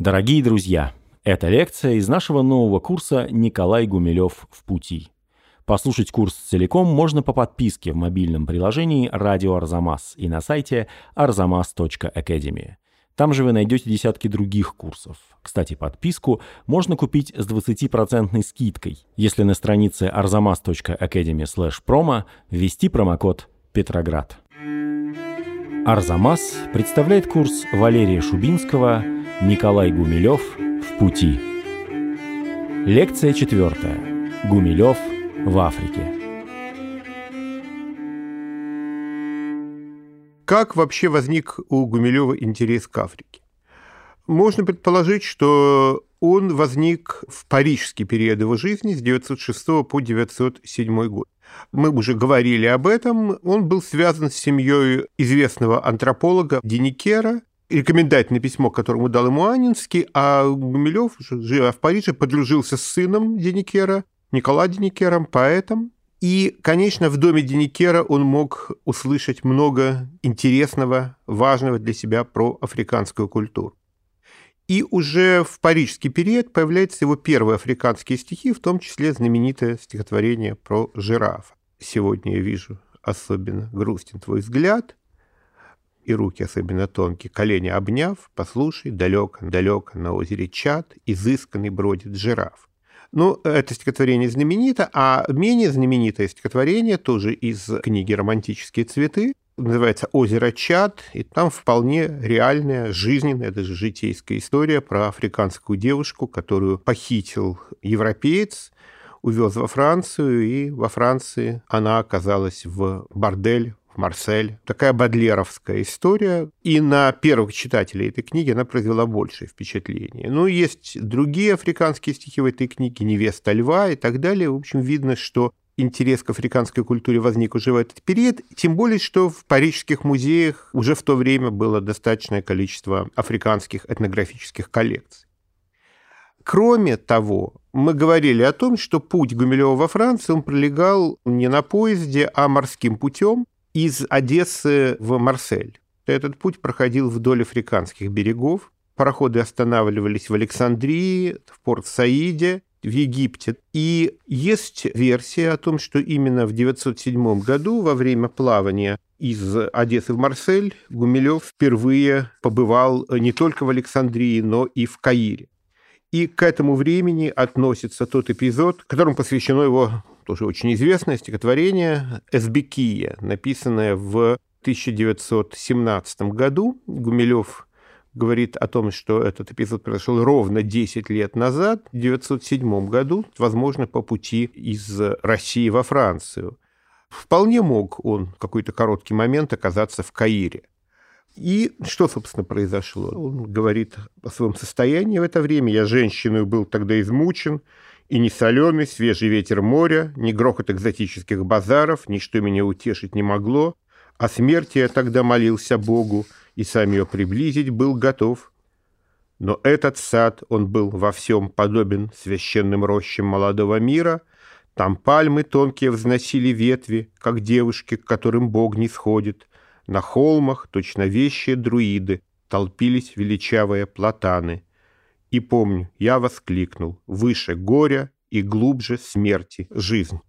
Дорогие друзья, это лекция из нашего нового курса «Николай Гумилев в пути». Послушать курс целиком можно по подписке в мобильном приложении «Радио Арзамас» и на сайте arzamas.academy. Там же вы найдете десятки других курсов. Кстати, подписку можно купить с 20% скидкой, если на странице arzamas.academy promo ввести промокод «Петроград». Арзамас представляет курс Валерия Шубинского «Николай Гумилев в пути». Лекция четвертая. Гумилев в Африке. Как вообще возник у Гумилева интерес к Африке? Можно предположить, что он возник в парижский период его жизни с 906 по 907 год. Мы уже говорили об этом. Он был связан с семьей известного антрополога Деникера, рекомендательное письмо, которое дал ему Анинский, а Гумилев, живя в Париже, подружился с сыном Деникера, Никола Деникером, поэтом. И, конечно, в доме Деникера он мог услышать много интересного, важного для себя про африканскую культуру. И уже в парижский период появляются его первые африканские стихи, в том числе знаменитое стихотворение про жирафа. Сегодня я вижу особенно грустен твой взгляд, и руки особенно тонкие, колени обняв, послушай, далеко-далеко на озере Чад, изысканный бродит жираф. Ну, это стихотворение знаменито, а менее знаменитое стихотворение тоже из книги «Романтические цветы», называется «Озеро Чад», и там вполне реальная, жизненная, даже житейская история про африканскую девушку, которую похитил европеец, увез во Францию, и во Франции она оказалась в бордель в Марсель. Такая бодлеровская история. И на первых читателей этой книги она произвела большее впечатление. Ну, есть другие африканские стихи в этой книге, «Невеста льва» и так далее. В общем, видно, что интерес к африканской культуре возник уже в этот период, тем более, что в парижских музеях уже в то время было достаточное количество африканских этнографических коллекций. Кроме того, мы говорили о том, что путь Гумилева во Францию он пролегал не на поезде, а морским путем из Одессы в Марсель. Этот путь проходил вдоль африканских берегов. Пароходы останавливались в Александрии, в Порт-Саиде, в Египте. И есть версия о том, что именно в 907 году во время плавания из Одессы в Марсель Гумилев впервые побывал не только в Александрии, но и в Каире. И к этому времени относится тот эпизод, которому посвящено его тоже очень известное стихотворение «Эсбекия», написанное в 1917 году. Гумилев говорит о том, что этот эпизод произошел ровно 10 лет назад, в 1907 году, возможно, по пути из России во Францию. Вполне мог он в какой-то короткий момент оказаться в Каире. И что, собственно, произошло? Он говорит о своем состоянии в это время. «Я женщиной был тогда измучен, и ни соленый свежий ветер моря, ни грохот экзотических базаров, ничто меня утешить не могло. О смерти я тогда молился Богу, и сам ее приблизить был готов. Но этот сад, он был во всем подобен священным рощам молодого мира. Там пальмы тонкие взносили ветви, как девушки, к которым Бог не сходит. На холмах, точно вещие друиды, толпились величавые платаны — и помню, я воскликнул «Выше горя и глубже смерти жизнь».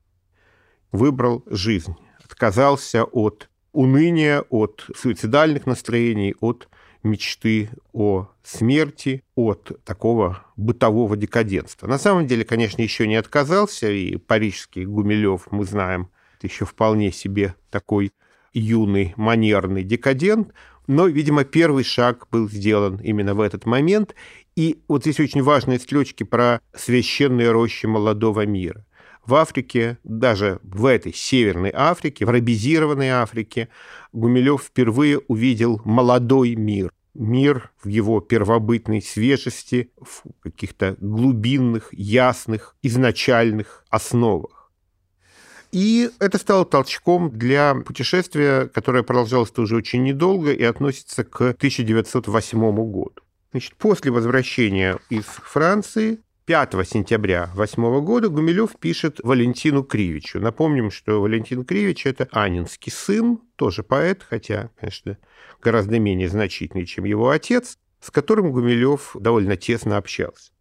Выбрал жизнь, отказался от уныния, от суицидальных настроений, от мечты о смерти, от такого бытового декаденства. На самом деле, конечно, еще не отказался, и парижский Гумилев, мы знаем, еще вполне себе такой юный манерный декадент, но, видимо, первый шаг был сделан именно в этот момент. И вот здесь очень важные строчки про священные рощи молодого мира. В Африке, даже в этой Северной Африке, в арабизированной Африке, Гумилев впервые увидел молодой мир. Мир в его первобытной свежести, в каких-то глубинных, ясных, изначальных основах. И это стало толчком для путешествия, которое продолжалось тоже очень недолго и относится к 1908 году. Значит, после возвращения из Франции 5 сентября 2008 года Гумилев пишет Валентину Кривичу. Напомним, что Валентин Кривич – это Анинский сын, тоже поэт, хотя, конечно, гораздо менее значительный, чем его отец. с которым Гумилев довольно тесно общался.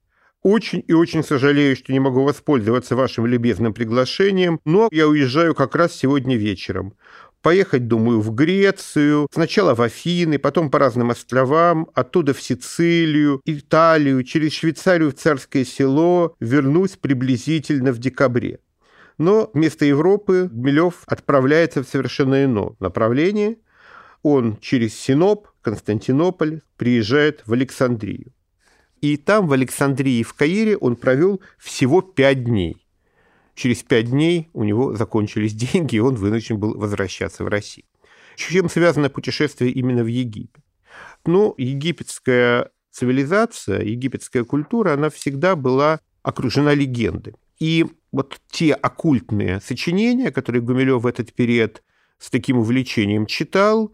Очень и очень сожалею, что не могу воспользоваться вашим любезным приглашением, но я уезжаю как раз сегодня вечером. Поехать, думаю, в Грецию, сначала в Афины, потом по разным островам, оттуда в Сицилию, Италию, через Швейцарию в Царское село, вернусь приблизительно в декабре. Но вместо Европы Гумилев отправляется в совершенно иное направление. Он через Синоп, Константинополь, приезжает в Александрию. И там, в Александрии, в Каире, он провел всего пять дней. Через пять дней у него закончились деньги, и он вынужден был возвращаться в Россию. Чем связано путешествие именно в Египет? Ну, египетская цивилизация, египетская культура, она всегда была окружена легендами. И вот те оккультные сочинения, которые Гумилев в этот период с таким увлечением читал,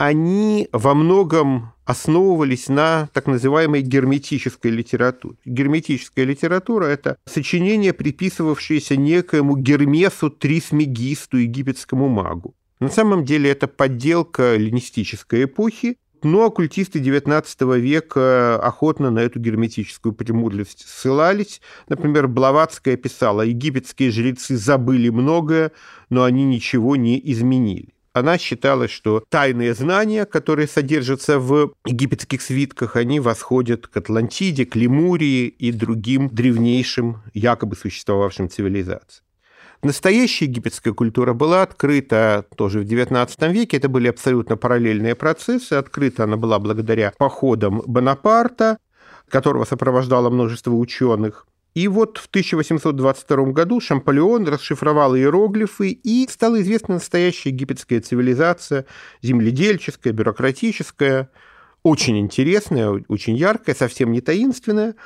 они во многом основывались на так называемой герметической литературе. Герметическая литература – это сочинение, приписывавшееся некоему Гермесу Трисмегисту, египетскому магу. На самом деле это подделка эллинистической эпохи, но оккультисты XIX века охотно на эту герметическую премудрость ссылались. Например, Блаватская писала, египетские жрецы забыли многое, но они ничего не изменили. Она считала, что тайные знания, которые содержатся в египетских свитках, они восходят к Атлантиде, к Лемурии и другим древнейшим, якобы существовавшим цивилизациям. Настоящая египетская культура была открыта тоже в XIX веке. Это были абсолютно параллельные процессы. Открыта она была благодаря походам Бонапарта, которого сопровождало множество ученых. И вот в 1822 году Шампалеон расшифровал иероглифы, и стала известна настоящая египетская цивилизация, земледельческая, бюрократическая, очень интересная, очень яркая, совсем не таинственная.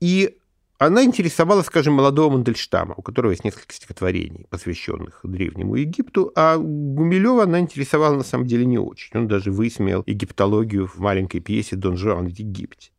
И она интересовала, скажем, молодого Мандельштама, у которого есть несколько стихотворений, посвященных Древнему Египту, а Гумилева она интересовала на самом деле не очень. Он даже высмеял египтологию в маленькой пьесе «Дон Жуан в Египте».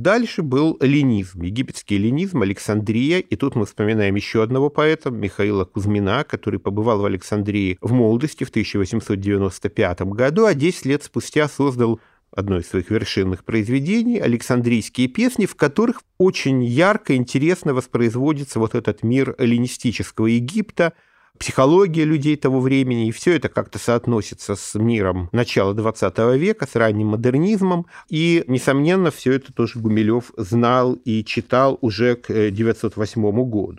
Дальше был ленизм, египетский ленизм, Александрия. И тут мы вспоминаем еще одного поэта, Михаила Кузьмина, который побывал в Александрии в молодости в 1895 году, а 10 лет спустя создал одно из своих вершинных произведений, «Александрийские песни», в которых очень ярко, интересно воспроизводится вот этот мир эллинистического Египта – психология людей того времени, и все это как-то соотносится с миром начала XX века, с ранним модернизмом. И, несомненно, все это тоже Гумилев знал и читал уже к 1908 э, году.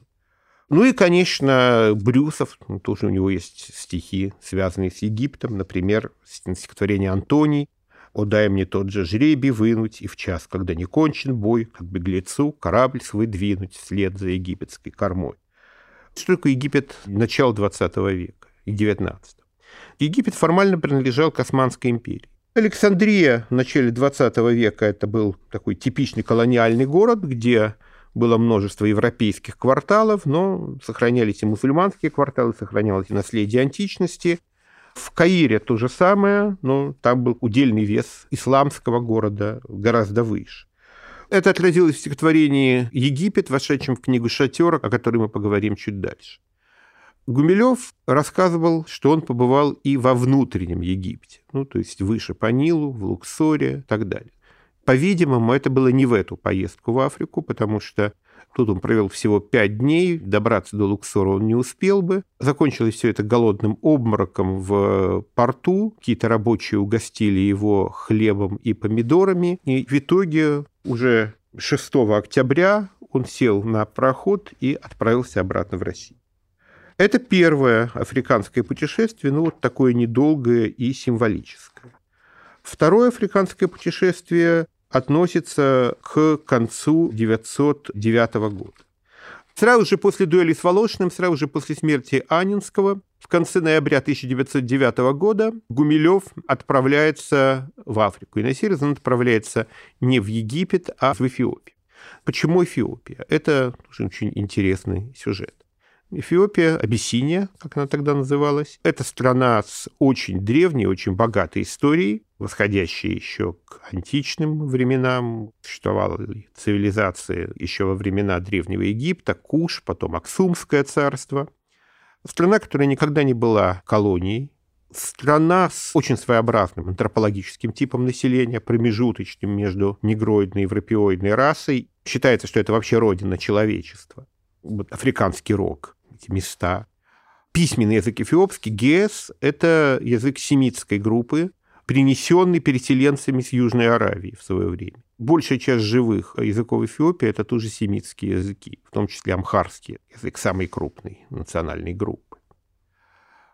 Ну и, конечно, Брюсов, ну, тоже у него есть стихи, связанные с Египтом, например, стихотворение Антоний, «О, дай мне тот же жребий вынуть, и в час, когда не кончен бой, как беглецу корабль свой двинуть вслед за египетской кормой». Что такое Египет начала 20 века и 19 Египет формально принадлежал к Османской империи. Александрия в начале 20 века это был такой типичный колониальный город, где было множество европейских кварталов, но сохранялись и мусульманские кварталы, сохранялось и наследие античности. В Каире то же самое, но там был удельный вес исламского города гораздо выше. Это отразилось в стихотворении «Египет», вошедшем в книгу «Шатер», о которой мы поговорим чуть дальше. Гумилев рассказывал, что он побывал и во внутреннем Египте, ну, то есть выше по Нилу, в Луксоре и так далее. По-видимому, это было не в эту поездку в Африку, потому что тут он провел всего пять дней, добраться до Луксора он не успел бы. Закончилось все это голодным обмороком в порту. Какие-то рабочие угостили его хлебом и помидорами. И в итоге уже 6 октября он сел на проход и отправился обратно в Россию. Это первое африканское путешествие, ну вот такое недолгое и символическое. Второе африканское путешествие относится к концу 909 года. Сразу же после дуэли с Волошиным, сразу же после смерти Анинского, конце ноября 1909 года Гумилев отправляется в Африку. И на сей раз он отправляется не в Египет, а в Эфиопию. Почему Эфиопия? Это очень интересный сюжет. Эфиопия, Абиссиния, как она тогда называлась, это страна с очень древней, очень богатой историей, восходящей еще к античным временам. Существовала цивилизация еще во времена Древнего Египта, Куш, потом Аксумское царство. Страна, которая никогда не была колонией Страна с очень своеобразным антропологическим типом населения, промежуточным между негроидной и европеоидной расой. Считается, что это вообще родина человечества. Вот африканский рог, эти места. Письменный язык эфиопский, гес, это язык семитской группы, принесенный переселенцами с Южной Аравии в свое время. Большая часть живых языков Эфиопии – это тоже семитские языки, в том числе амхарский язык, самый крупный национальной группы.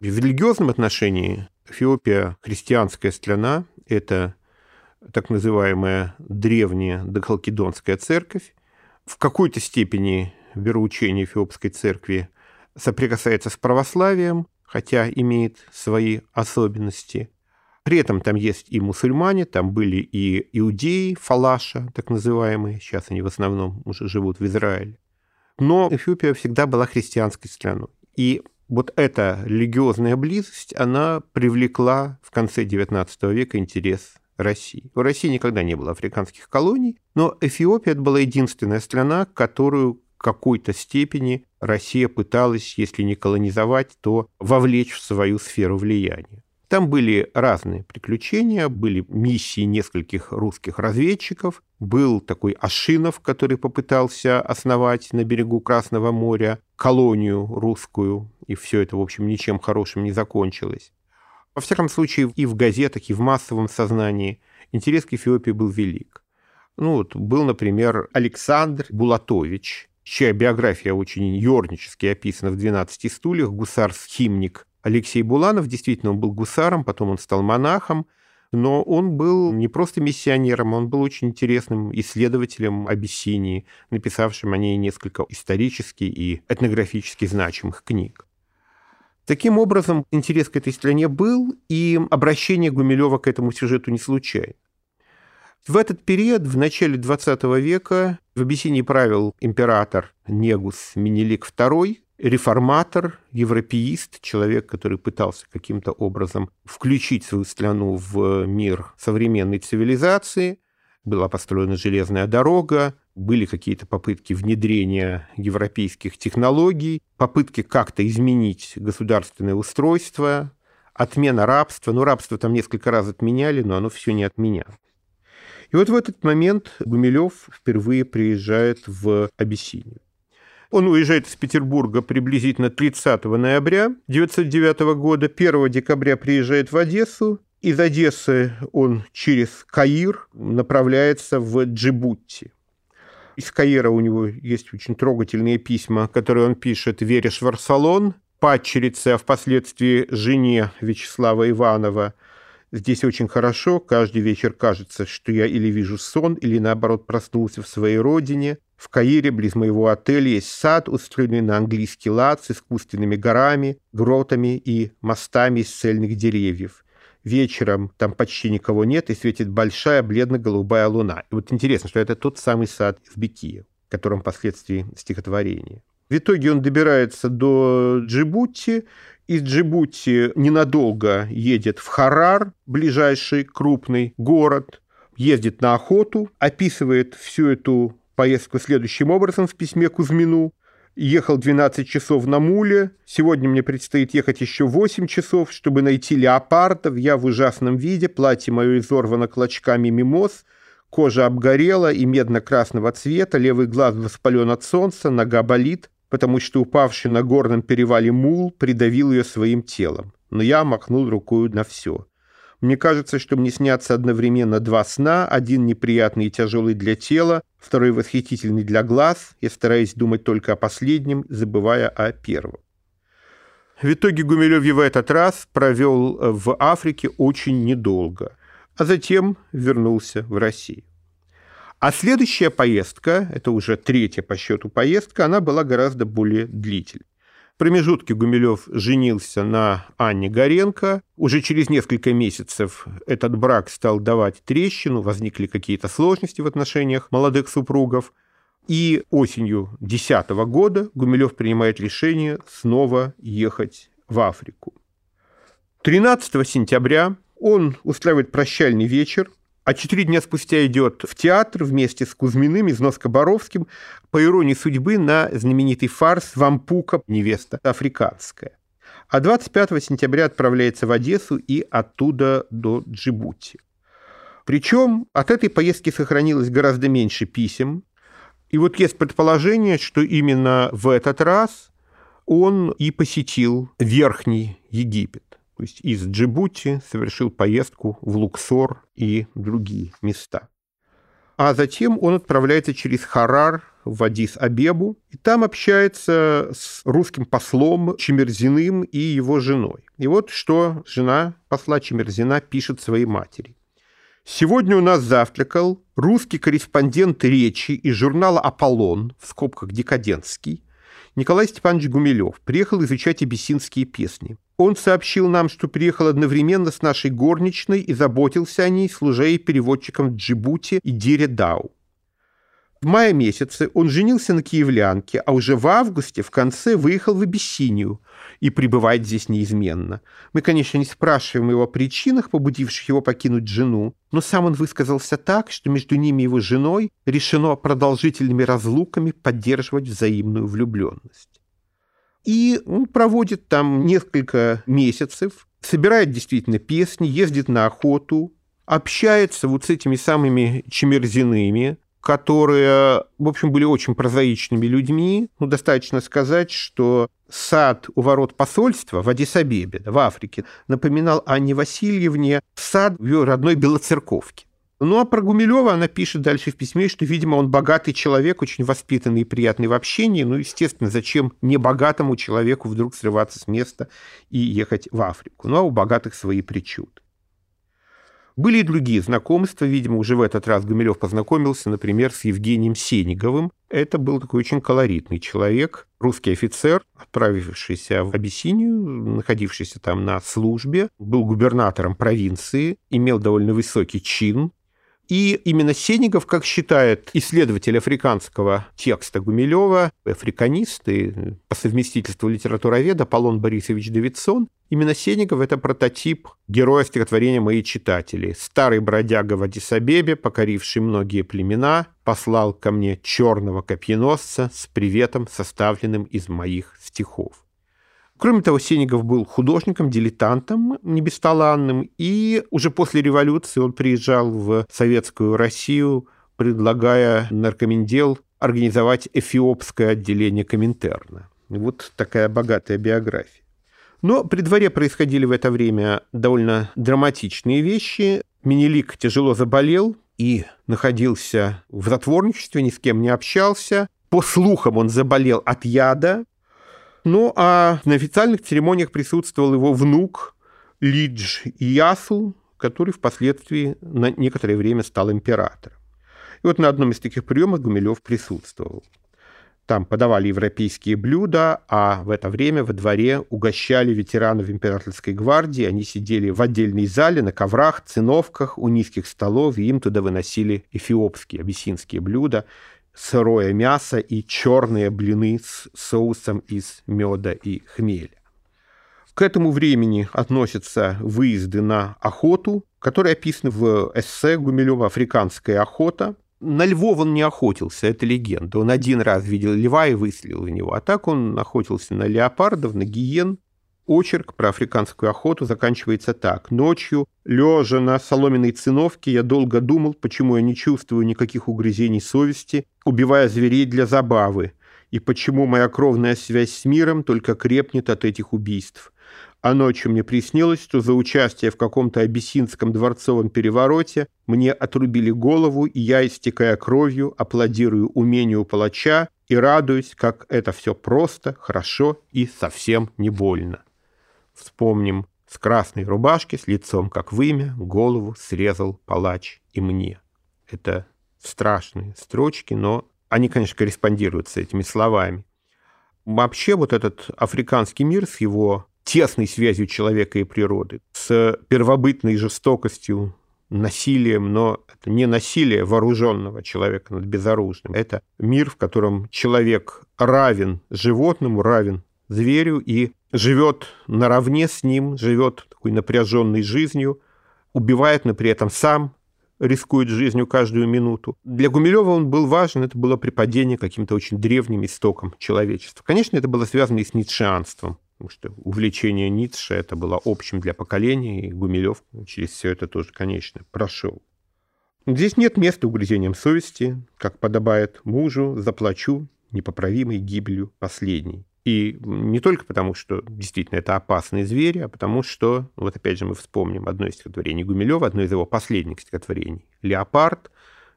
В религиозном отношении Эфиопия – христианская страна, это так называемая древняя дохалкидонская церковь. В какой-то степени вероучение эфиопской церкви соприкасается с православием, хотя имеет свои особенности. При этом там есть и мусульмане, там были и иудеи, фалаша, так называемые, сейчас они в основном уже живут в Израиле. Но Эфиопия всегда была христианской страной. И вот эта религиозная близость, она привлекла в конце XIX века интерес России. У России никогда не было африканских колоний, но Эфиопия это была единственная страна, которую в какой-то степени Россия пыталась, если не колонизовать, то вовлечь в свою сферу влияния. Там были разные приключения, были миссии нескольких русских разведчиков, был такой Ашинов, который попытался основать на берегу Красного моря колонию русскую, и все это, в общем, ничем хорошим не закончилось. Во всяком случае, и в газетах, и в массовом сознании интерес к Эфиопии был велик. Ну вот, был, например, Александр Булатович, чья биография очень юрнически описана в «12 стульях», гусар-схимник Алексей Буланов. Действительно, он был гусаром, потом он стал монахом, но он был не просто миссионером, он был очень интересным исследователем Абиссинии, написавшим о ней несколько исторически и этнографически значимых книг. Таким образом, интерес к этой стране был, и обращение Гумилева к этому сюжету не случайно. В этот период, в начале XX века, в Абиссинии правил император Негус Менелик II, реформатор, европеист, человек, который пытался каким-то образом включить свою страну в мир современной цивилизации. Была построена железная дорога, были какие-то попытки внедрения европейских технологий, попытки как-то изменить государственное устройство, отмена рабства. Ну, рабство там несколько раз отменяли, но оно все не отменяло. И вот в этот момент Гумилев впервые приезжает в Абиссинию. Он уезжает из Петербурга приблизительно 30 ноября 1909 года. 1 декабря приезжает в Одессу. Из Одессы он через Каир направляется в Джибути. Из Каира у него есть очень трогательные письма, которые он пишет Вере Шварсалон, падчерице, а впоследствии жене Вячеслава Иванова. Здесь очень хорошо, каждый вечер кажется, что я или вижу сон, или наоборот проснулся в своей родине. В Каире, близ моего отеля, есть сад, устроенный на английский лад с искусственными горами, гротами и мостами из цельных деревьев. Вечером там почти никого нет, и светит большая бледно-голубая луна. И вот интересно, что это тот самый сад в Бекие, в котором впоследствии стихотворение. В итоге он добирается до Джибути, из Джибути ненадолго едет в Харар, ближайший крупный город, ездит на охоту, описывает всю эту поездку следующим образом в письме Кузьмину. Ехал 12 часов на муле, сегодня мне предстоит ехать еще 8 часов, чтобы найти леопардов, я в ужасном виде, платье мое изорвано клочками мимоз, кожа обгорела и медно-красного цвета, левый глаз воспален от солнца, нога болит, потому что упавший на горном перевале мул придавил ее своим телом. Но я махнул рукой на все. Мне кажется, что мне снятся одновременно два сна, один неприятный и тяжелый для тела, второй восхитительный для глаз. Я стараюсь думать только о последнем, забывая о первом. В итоге Гумилев в этот раз провел в Африке очень недолго, а затем вернулся в Россию. А следующая поездка, это уже третья по счету поездка, она была гораздо более длительной. В промежутке Гумилев женился на Анне Горенко. Уже через несколько месяцев этот брак стал давать трещину, возникли какие-то сложности в отношениях молодых супругов. И осенью 2010 года Гумилев принимает решение снова ехать в Африку. 13 сентября он устраивает прощальный вечер а четыре дня спустя идет в театр вместе с Кузьминым и Зноскоборовским по иронии судьбы на знаменитый фарс «Вампука. Невеста африканская». а 25 сентября отправляется в Одессу и оттуда до Джибути. Причем от этой поездки сохранилось гораздо меньше писем. И вот есть предположение, что именно в этот раз он и посетил Верхний Египет. То есть из Джибути совершил поездку в Луксор и другие места. А затем он отправляется через Харар в Адис-Абебу, и там общается с русским послом Чемерзиным и его женой. И вот что жена посла Чемерзина пишет своей матери. Сегодня у нас завтракал русский корреспондент речи из журнала «Аполлон», в скобках «Декадентский», Николай Степанович Гумилев приехал изучать абиссинские песни. Он сообщил нам, что приехал одновременно с нашей горничной и заботился о ней, служа ей переводчиком в Джибути и Дире Дау. В мае месяце он женился на киевлянке, а уже в августе в конце выехал в Абиссинию и пребывает здесь неизменно. Мы, конечно, не спрашиваем его о причинах, побудивших его покинуть жену, но сам он высказался так, что между ними и его женой решено продолжительными разлуками поддерживать взаимную влюбленность. И он проводит там несколько месяцев, собирает действительно песни, ездит на охоту, общается вот с этими самыми чемерзиными, которые, в общем, были очень прозаичными людьми. Ну, достаточно сказать, что сад у ворот посольства в Адисабебе, в Африке, напоминал Анне Васильевне сад в ее родной Белоцерковке. Ну, а про Гумилева она пишет дальше в письме, что, видимо, он богатый человек, очень воспитанный и приятный в общении. Ну, естественно, зачем небогатому человеку вдруг срываться с места и ехать в Африку? Ну, а у богатых свои причуды. Были и другие знакомства. Видимо, уже в этот раз Гумилев познакомился, например, с Евгением Сениговым. Это был такой очень колоритный человек, русский офицер, отправившийся в Абиссинию, находившийся там на службе, был губернатором провинции, имел довольно высокий чин, и именно Сенигов, как считает исследователь африканского текста Гумилева, африканист и по совместительству литературоведа Полон Борисович Давидсон, именно Сенигов – это прототип героя стихотворения «Мои читатели». Старый бродяга в Адисабебе, покоривший многие племена, послал ко мне черного копьеносца с приветом, составленным из моих стихов. Кроме того, Сенегов был художником, дилетантом, не бесталанным, и уже после революции он приезжал в советскую Россию, предлагая наркомендел организовать эфиопское отделение Коминтерна. Вот такая богатая биография. Но при дворе происходили в это время довольно драматичные вещи. Менелик тяжело заболел и находился в затворничестве, ни с кем не общался. По слухам, он заболел от яда, ну, а на официальных церемониях присутствовал его внук Лидж Ясу, который впоследствии на некоторое время стал императором. И вот на одном из таких приемов Гумилев присутствовал. Там подавали европейские блюда, а в это время во дворе угощали ветеранов императорской гвардии. Они сидели в отдельной зале на коврах, циновках у низких столов, и им туда выносили эфиопские, абиссинские блюда сырое мясо и черные блины с соусом из меда и хмеля. К этому времени относятся выезды на охоту, которые описаны в эссе Гумилева «Африканская охота». На львов он не охотился, это легенда. Он один раз видел льва и выстрелил в него. А так он охотился на леопардов, на гиен, Очерк про африканскую охоту заканчивается так. Ночью, лежа на соломенной циновке, я долго думал, почему я не чувствую никаких угрызений совести, убивая зверей для забавы, и почему моя кровная связь с миром только крепнет от этих убийств. А ночью мне приснилось, что за участие в каком-то абиссинском дворцовом перевороте мне отрубили голову, и я, истекая кровью, аплодирую умению палача и радуюсь, как это все просто, хорошо и совсем не больно. Вспомним, с красной рубашки, с лицом как вымя, голову срезал палач и мне. Это страшные строчки, но они, конечно, корреспондируют с этими словами. Вообще вот этот африканский мир с его тесной связью человека и природы, с первобытной жестокостью, насилием, но это не насилие вооруженного человека над безоружным. Это мир, в котором человек равен животному, равен зверю и живет наравне с ним, живет такой напряженной жизнью, убивает, но при этом сам рискует жизнью каждую минуту. Для Гумилева он был важен, это было припадение каким-то очень древним истокам человечества. Конечно, это было связано и с ницшеанством. потому что увлечение Ницше это было общим для поколения, и Гумилев через все это тоже, конечно, прошел. Здесь нет места угрызениям совести, как подобает мужу, заплачу непоправимой гибелью последней. И не только потому, что действительно это опасные звери, а потому что, вот опять же мы вспомним одно из стихотворений Гумилева, одно из его последних стихотворений. «Леопард,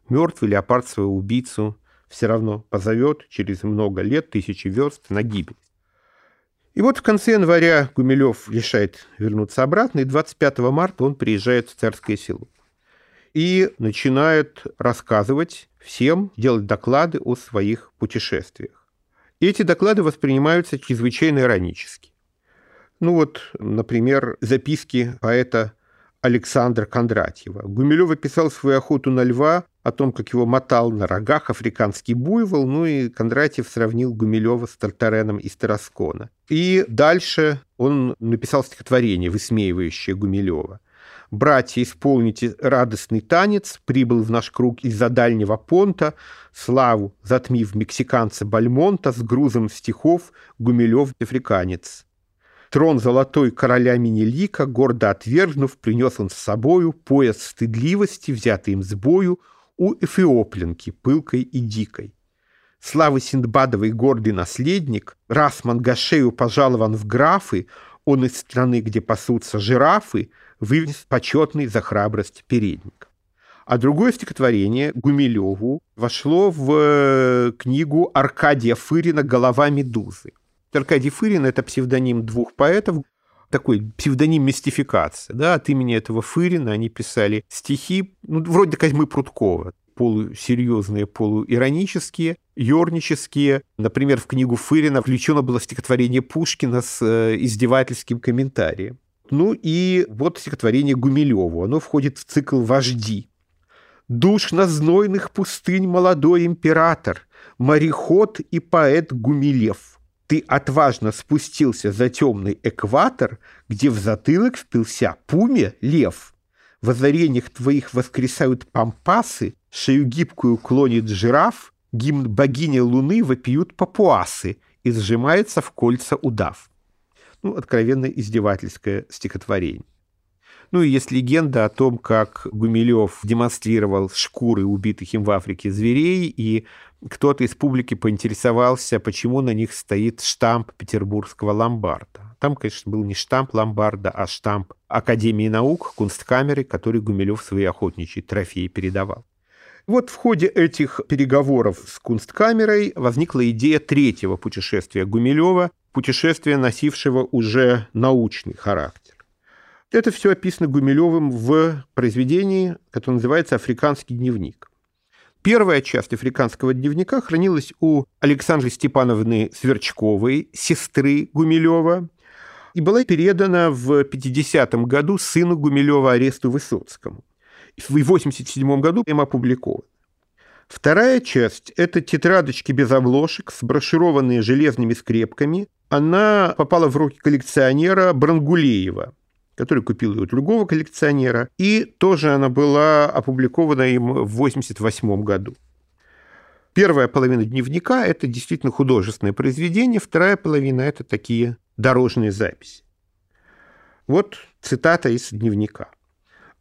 мертвый леопард своего убийцу все равно позовет через много лет, тысячи верст на гибель». И вот в конце января Гумилев решает вернуться обратно, и 25 марта он приезжает в Царское село. И начинает рассказывать всем, делать доклады о своих путешествиях. Эти доклады воспринимаются чрезвычайно иронически. Ну вот, например, записки поэта Александра Кондратьева. Гумилев описал свою охоту на льва, о том, как его мотал на рогах африканский буйвол, ну и Кондратьев сравнил Гумилева с Тартареном из Тараскона. И дальше он написал стихотворение, высмеивающее Гумилева. «Братья, исполните радостный танец, прибыл в наш круг из-за дальнего понта, славу, затмив мексиканца Бальмонта с грузом стихов Гумилев африканец». Трон золотой короля Минелика, гордо отвергнув, принес он с собою пояс стыдливости, взятый им с бою у эфиоплянки, пылкой и дикой. Славы Синдбадовый гордый наследник, раз Мангашею пожалован в графы, он из страны, где пасутся жирафы, вынес почетный за храбрость передник. А другое стихотворение Гумилеву вошло в э, книгу Аркадия Фырина «Голова медузы». Аркадий Фырин – это псевдоним двух поэтов, такой псевдоним мистификации. Да, от имени этого Фырина они писали стихи, ну, вроде Козьмы Пруткова, полусерьезные, полуиронические, юрнические. Например, в книгу Фырина включено было стихотворение Пушкина с э, издевательским комментарием. Ну и вот стихотворение Гумилеву. Оно входит в цикл «Вожди». «Душно знойных пустынь молодой император, мореход и поэт Гумилев» ты отважно спустился за темный экватор, где в затылок впился пуме лев. В озарениях твоих воскресают пампасы, шею гибкую клонит жираф, гимн богини луны вопиют папуасы и сжимается в кольца удав. Ну, откровенно издевательское стихотворение. Ну и есть легенда о том, как Гумилев демонстрировал шкуры убитых им в Африке зверей, и кто-то из публики поинтересовался, почему на них стоит штамп петербургского ломбарда. Там, конечно, был не штамп ломбарда, а штамп Академии наук, кунсткамеры, который Гумилев свои охотничьи трофеи передавал. Вот в ходе этих переговоров с кунсткамерой возникла идея третьего путешествия Гумилева, путешествия, носившего уже научный характер. Это все описано Гумилевым в произведении, которое называется «Африканский дневник». Первая часть африканского дневника хранилась у Александры Степановны Сверчковой, сестры Гумилева, и была передана в 50-м году сыну Гумилева Аресту Высоцкому. В 87 году им опубликован. Вторая часть – это тетрадочки без обложек, сброшированные железными скрепками. Она попала в руки коллекционера Брангулеева – который купил ее у другого коллекционера, и тоже она была опубликована им в 1988 году. Первая половина дневника – это действительно художественное произведение, вторая половина – это такие дорожные записи. Вот цитата из дневника.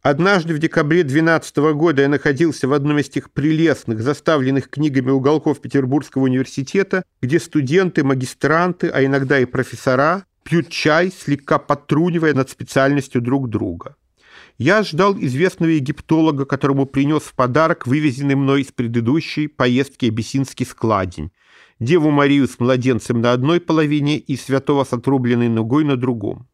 Однажды в декабре 12 года я находился в одном из тех прелестных, заставленных книгами уголков Петербургского университета, где студенты, магистранты, а иногда и профессора пьют чай, слегка подтрунивая над специальностью друг друга. Я ждал известного египтолога, которому принес в подарок вывезенный мной из предыдущей поездки абиссинский складень, Деву Марию с младенцем на одной половине и святого с отрубленной ногой на другом.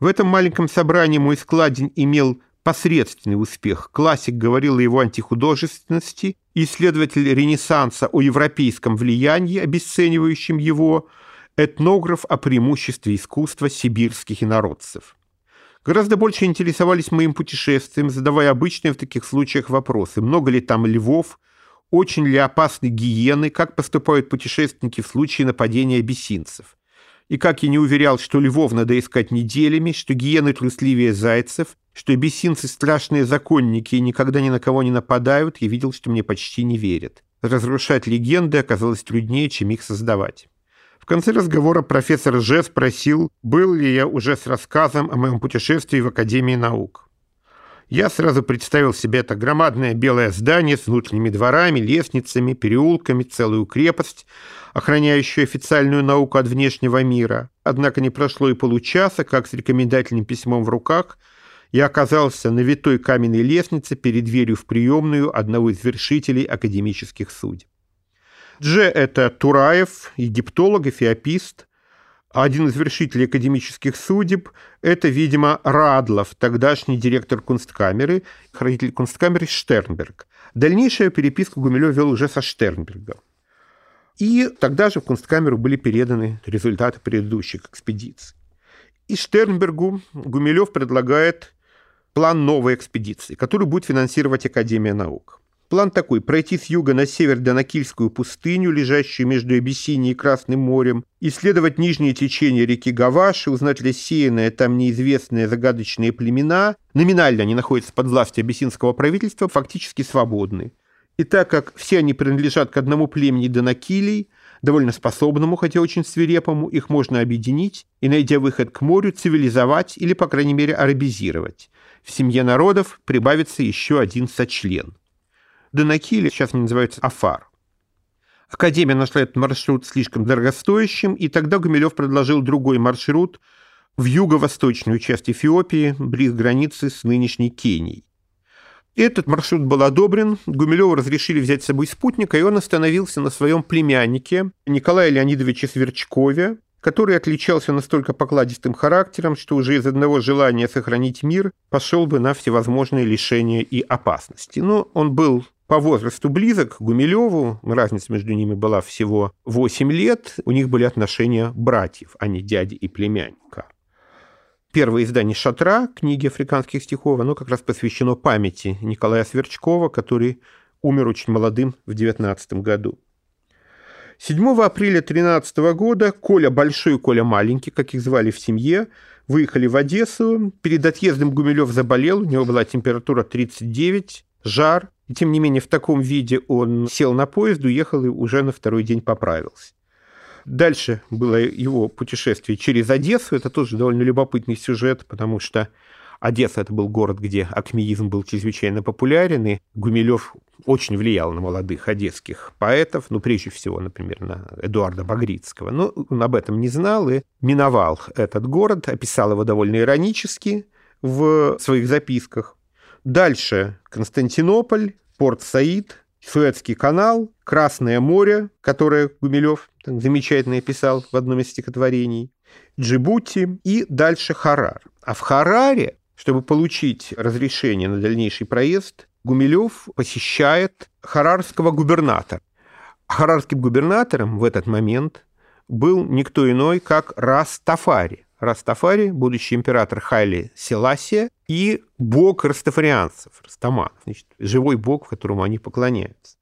В этом маленьком собрании мой складень имел посредственный успех. Классик говорил о его антихудожественности, исследователь Ренессанса о европейском влиянии, обесценивающем его – этнограф о преимуществе искусства сибирских инородцев. Гораздо больше интересовались моим путешествием, задавая обычные в таких случаях вопросы. Много ли там львов? Очень ли опасны гиены? Как поступают путешественники в случае нападения абиссинцев? И как я не уверял, что львов надо искать неделями, что гиены трусливее зайцев, что абиссинцы страшные законники и никогда ни на кого не нападают, я видел, что мне почти не верят. Разрушать легенды оказалось труднее, чем их создавать. В конце разговора профессор Ж спросил, был ли я уже с рассказом о моем путешествии в Академии наук. Я сразу представил себе это громадное белое здание с внутренними дворами, лестницами, переулками, целую крепость, охраняющую официальную науку от внешнего мира. Однако не прошло и получаса, как с рекомендательным письмом в руках я оказался на витой каменной лестнице перед дверью в приемную одного из вершителей академических судеб. Дже – это Тураев, египтолог, эфиопист, один из вершителей академических судеб – это, видимо, Радлов, тогдашний директор Кунсткамеры, хранитель Кунсткамеры Штернберг. Дальнейшую переписку Гумилев вел уже со Штернбергом. И тогда же в Кунсткамеру были переданы результаты предыдущих экспедиций. И Штернбергу Гумилев предлагает план новой экспедиции, которую будет финансировать Академия наук. План такой – пройти с юга на север до Накильскую пустыню, лежащую между Абиссинией и Красным морем, исследовать нижние течения реки Гаваши, узнать рассеянные там неизвестные загадочные племена. Номинально они находятся под властью абиссинского правительства, фактически свободны. И так как все они принадлежат к одному племени Донакилий, довольно способному, хотя очень свирепому, их можно объединить и, найдя выход к морю, цивилизовать или, по крайней мере, арабизировать. В семье народов прибавится еще один сочлен. Донакили, сейчас они называются Афар. Академия нашла этот маршрут слишком дорогостоящим, и тогда Гумилев предложил другой маршрут в юго-восточную часть Эфиопии, близ границы с нынешней Кенией. Этот маршрут был одобрен, Гумилеву разрешили взять с собой спутника, и он остановился на своем племяннике Николае Леонидовиче Сверчкове, который отличался настолько покладистым характером, что уже из одного желания сохранить мир пошел бы на всевозможные лишения и опасности. Но он был по возрасту близок к Гумилеву, разница между ними была всего 8 лет, у них были отношения братьев, а не дяди и племянника. Первое издание «Шатра», книги африканских стихов, оно как раз посвящено памяти Николая Сверчкова, который умер очень молодым в 19 году. 7 апреля 13 года Коля Большой и Коля Маленький, как их звали в семье, выехали в Одессу. Перед отъездом Гумилев заболел, у него была температура 39, жар, и тем не менее в таком виде он сел на поезд, уехал и уже на второй день поправился. Дальше было его путешествие через Одессу. Это тоже довольно любопытный сюжет, потому что Одесса – это был город, где акмеизм был чрезвычайно популярен, и Гумилев очень влиял на молодых одесских поэтов, ну, прежде всего, например, на Эдуарда Багрицкого. Но он об этом не знал и миновал этот город, описал его довольно иронически в своих записках. Дальше Константинополь, Порт Саид, Суэцкий канал, Красное море, которое Гумилев замечательно писал в одном из стихотворений, Джибути и дальше Харар. А в Хараре, чтобы получить разрешение на дальнейший проезд, Гумилев посещает харарского губернатора. Харарским губернатором в этот момент был никто иной, как Растафари. Растафари, будущий император Хайли Селасия и бог растафарианцев, растаманов, значит, живой бог, которому они поклоняются.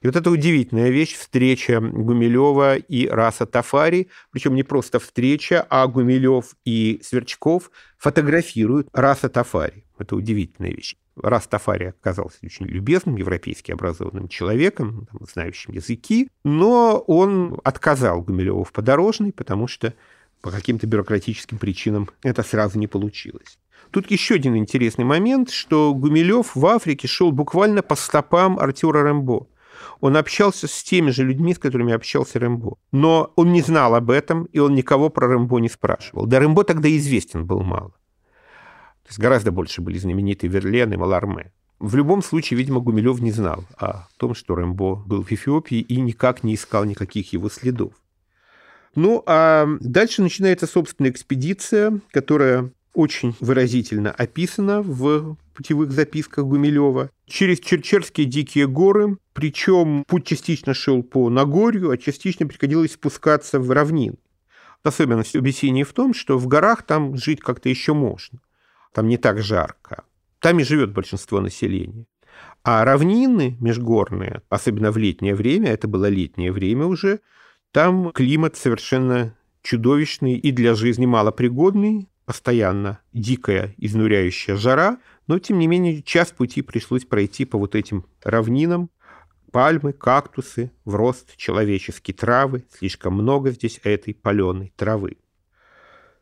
И вот это удивительная вещь, встреча Гумилева и Раса Тафари, причем не просто встреча, а Гумилев и Сверчков фотографируют Раса Тафари. Это удивительная вещь. Рас Тафари оказался очень любезным, европейски образованным человеком, знающим языки, но он отказал Гумилеву в подорожной, потому что по каким-то бюрократическим причинам это сразу не получилось. Тут еще один интересный момент, что Гумилев в Африке шел буквально по стопам Артюра Рэмбо. Он общался с теми же людьми, с которыми общался Рэмбо. Но он не знал об этом, и он никого про Рэмбо не спрашивал. Да Рэмбо тогда известен был мало. То есть гораздо больше были знаменитые Верлен и Маларме. В любом случае, видимо, Гумилев не знал о том, что Рэмбо был в Эфиопии и никак не искал никаких его следов. Ну, а дальше начинается собственная экспедиция, которая очень выразительно описана в путевых записках Гумилева. Через Черчерские дикие горы, причем путь частично шел по Нагорью, а частично приходилось спускаться в равнин. Особенность Абиссинии в том, что в горах там жить как-то еще можно. Там не так жарко. Там и живет большинство населения. А равнины межгорные, особенно в летнее время, это было летнее время уже, там климат совершенно чудовищный и для жизни малопригодный, постоянно дикая, изнуряющая жара, но, тем не менее, час пути пришлось пройти по вот этим равнинам. Пальмы, кактусы, в рост человеческие травы, слишком много здесь этой паленой травы.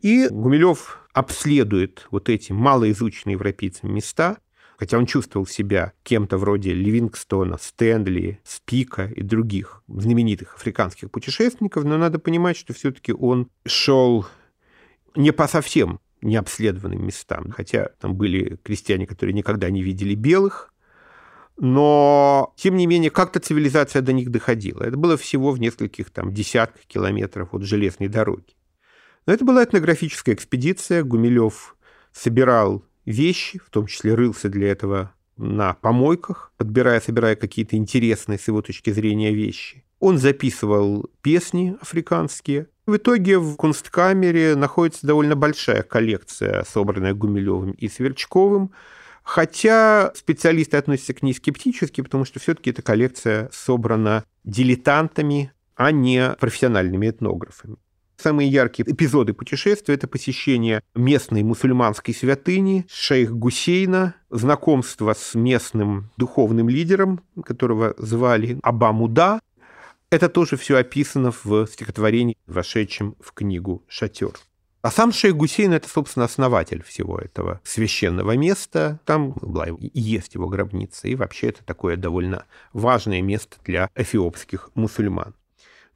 И Гумилев обследует вот эти малоизученные европейцами места, хотя он чувствовал себя кем-то вроде Ливингстона, Стэнли, Спика и других знаменитых африканских путешественников, но надо понимать, что все-таки он шел не по совсем необследованным местам, хотя там были крестьяне, которые никогда не видели белых, но, тем не менее, как-то цивилизация до них доходила. Это было всего в нескольких там, десятках километров от железной дороги. Но это была этнографическая экспедиция. Гумилев собирал вещи, в том числе рылся для этого на помойках, подбирая, собирая какие-то интересные с его точки зрения вещи. Он записывал песни африканские. В итоге в Кунсткамере находится довольно большая коллекция, собранная Гумилевым и Сверчковым, хотя специалисты относятся к ней скептически, потому что все-таки эта коллекция собрана дилетантами, а не профессиональными этнографами. Самые яркие эпизоды путешествия – это посещение местной мусульманской святыни шейх Гусейна, знакомство с местным духовным лидером, которого звали Абамуда. Это тоже все описано в стихотворении, вошедшем в книгу «Шатер». А сам шейх Гусейн – это, собственно, основатель всего этого священного места. Там была и есть его гробница. И вообще это такое довольно важное место для эфиопских мусульман.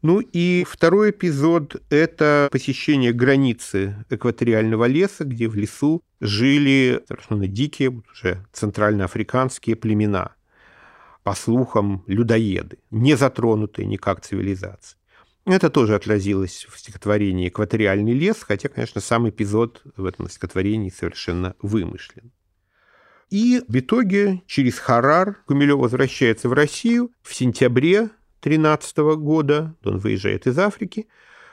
Ну и второй эпизод – это посещение границы экваториального леса, где в лесу жили совершенно дикие, уже центральноафриканские племена, по слухам, людоеды, не затронутые никак цивилизацией. Это тоже отразилось в стихотворении «Экваториальный лес», хотя, конечно, сам эпизод в этом стихотворении совершенно вымышлен. И в итоге через Харар Гумилев возвращается в Россию в сентябре 2013 года. Он выезжает из Африки.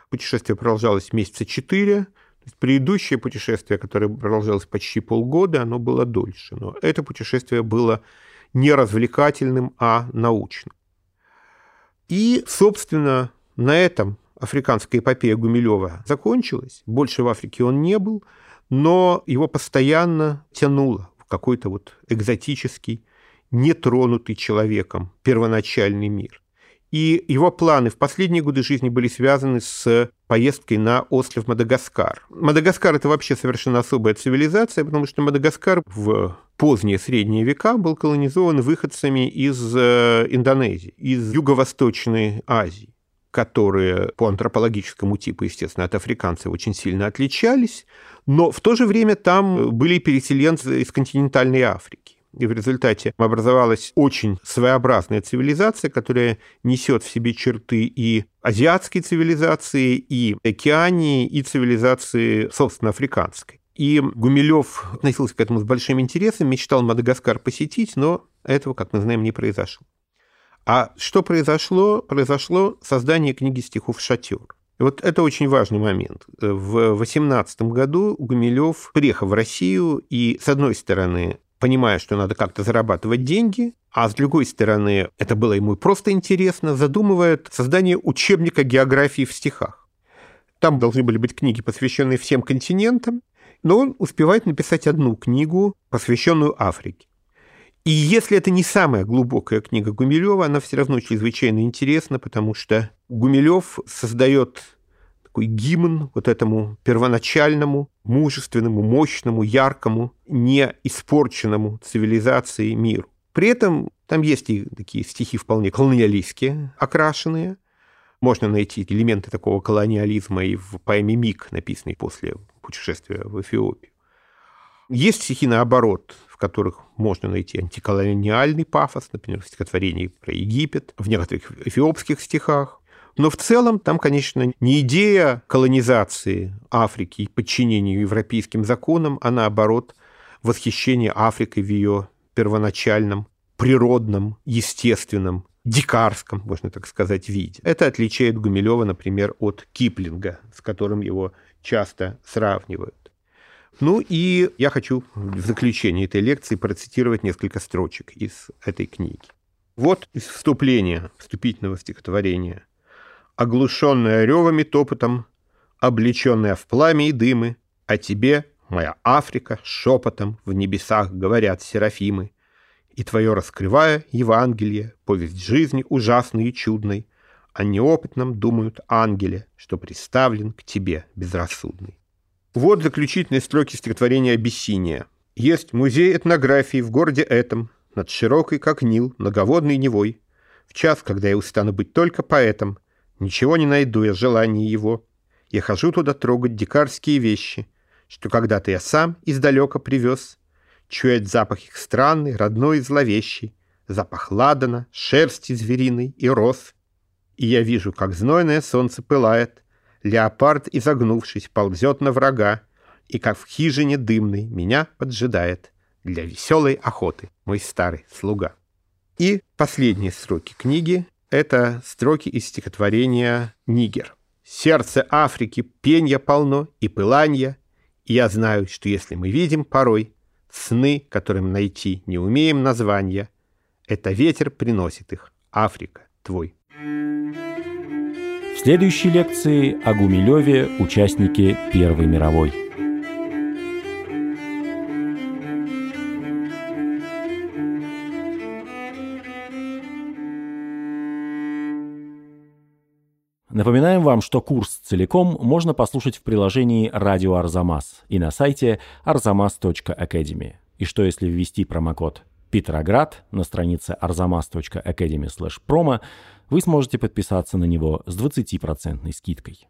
Путешествие продолжалось месяца четыре. Предыдущее путешествие, которое продолжалось почти полгода, оно было дольше. Но это путешествие было не развлекательным, а научным. И, собственно, на этом африканская эпопея Гумилева закончилась. Больше в Африке он не был, но его постоянно тянуло в какой-то вот экзотический, нетронутый человеком первоначальный мир. И его планы в последние годы жизни были связаны с поездкой на остров Мадагаскар. Мадагаскар – это вообще совершенно особая цивилизация, потому что Мадагаскар в поздние средние века был колонизован выходцами из э, Индонезии, из Юго-Восточной Азии которые по антропологическому типу, естественно, от африканцев очень сильно отличались, но в то же время там были переселенцы из континентальной Африки. И в результате образовалась очень своеобразная цивилизация, которая несет в себе черты и азиатской цивилизации, и океании, и цивилизации, собственно, африканской. И Гумилев относился к этому с большим интересом, мечтал Мадагаскар посетить, но этого, как мы знаем, не произошло. А что произошло? Произошло создание книги стихов «Шатер». И вот это очень важный момент. В 18 году Гумилев приехал в Россию и, с одной стороны, понимая, что надо как-то зарабатывать деньги, а с другой стороны, это было ему просто интересно, задумывает создание учебника географии в стихах. Там должны были быть книги, посвященные всем континентам, но он успевает написать одну книгу, посвященную Африке. И если это не самая глубокая книга Гумилева, она все равно чрезвычайно интересна, потому что Гумилев создает такой гимн вот этому первоначальному, мужественному, мощному, яркому, не испорченному цивилизацией миру. При этом там есть и такие стихи вполне колониалистские, окрашенные. Можно найти элементы такого колониализма и в поэме «Миг», написанной после путешествия в Эфиопию. Есть стихи наоборот, в которых можно найти антиколониальный пафос, например, в стихотворении про Египет, в некоторых эфиопских стихах. Но в целом там, конечно, не идея колонизации Африки и подчинения европейским законам, а наоборот восхищение Африкой в ее первоначальном, природном, естественном, дикарском, можно так сказать, виде. Это отличает Гумилева, например, от Киплинга, с которым его часто сравнивают. Ну и я хочу в заключение этой лекции процитировать несколько строчек из этой книги. Вот из вступления, вступительного стихотворения. «Оглушенная ревами топотом, облеченная в пламя и дымы, о тебе, моя Африка, шепотом в небесах говорят серафимы, И твое раскрывая Евангелие, повесть жизни ужасной и чудной, о неопытном думают ангеле, что приставлен к тебе безрассудный. Вот заключительные строки стихотворения «Абиссиния». Есть музей этнографии в городе этом, над широкой, как Нил, многоводной Невой. В час, когда я устану быть только поэтом, ничего не найду я желания его. Я хожу туда трогать дикарские вещи, что когда-то я сам издалека привез, чуять запах их странный, родной и зловещий, запах ладана, шерсти звериной и роз. И я вижу, как знойное солнце пылает, леопард, изогнувшись, ползет на врага, и как в хижине дымной меня поджидает для веселой охоты мой старый слуга. И последние строки книги — это строки из стихотворения «Нигер». «Сердце Африки пенья полно и пыланья, и я знаю, что если мы видим порой сны, которым найти не умеем названия, это ветер приносит их, Африка, твой». В следующей лекции о Гумилеве участники Первой мировой. Напоминаем вам, что курс целиком можно послушать в приложении «Радио Арзамас» и на сайте arzamas.academy. И что если ввести промокод «Петроград» на странице arzamas.academy/promo, вы сможете подписаться на него с 20% скидкой.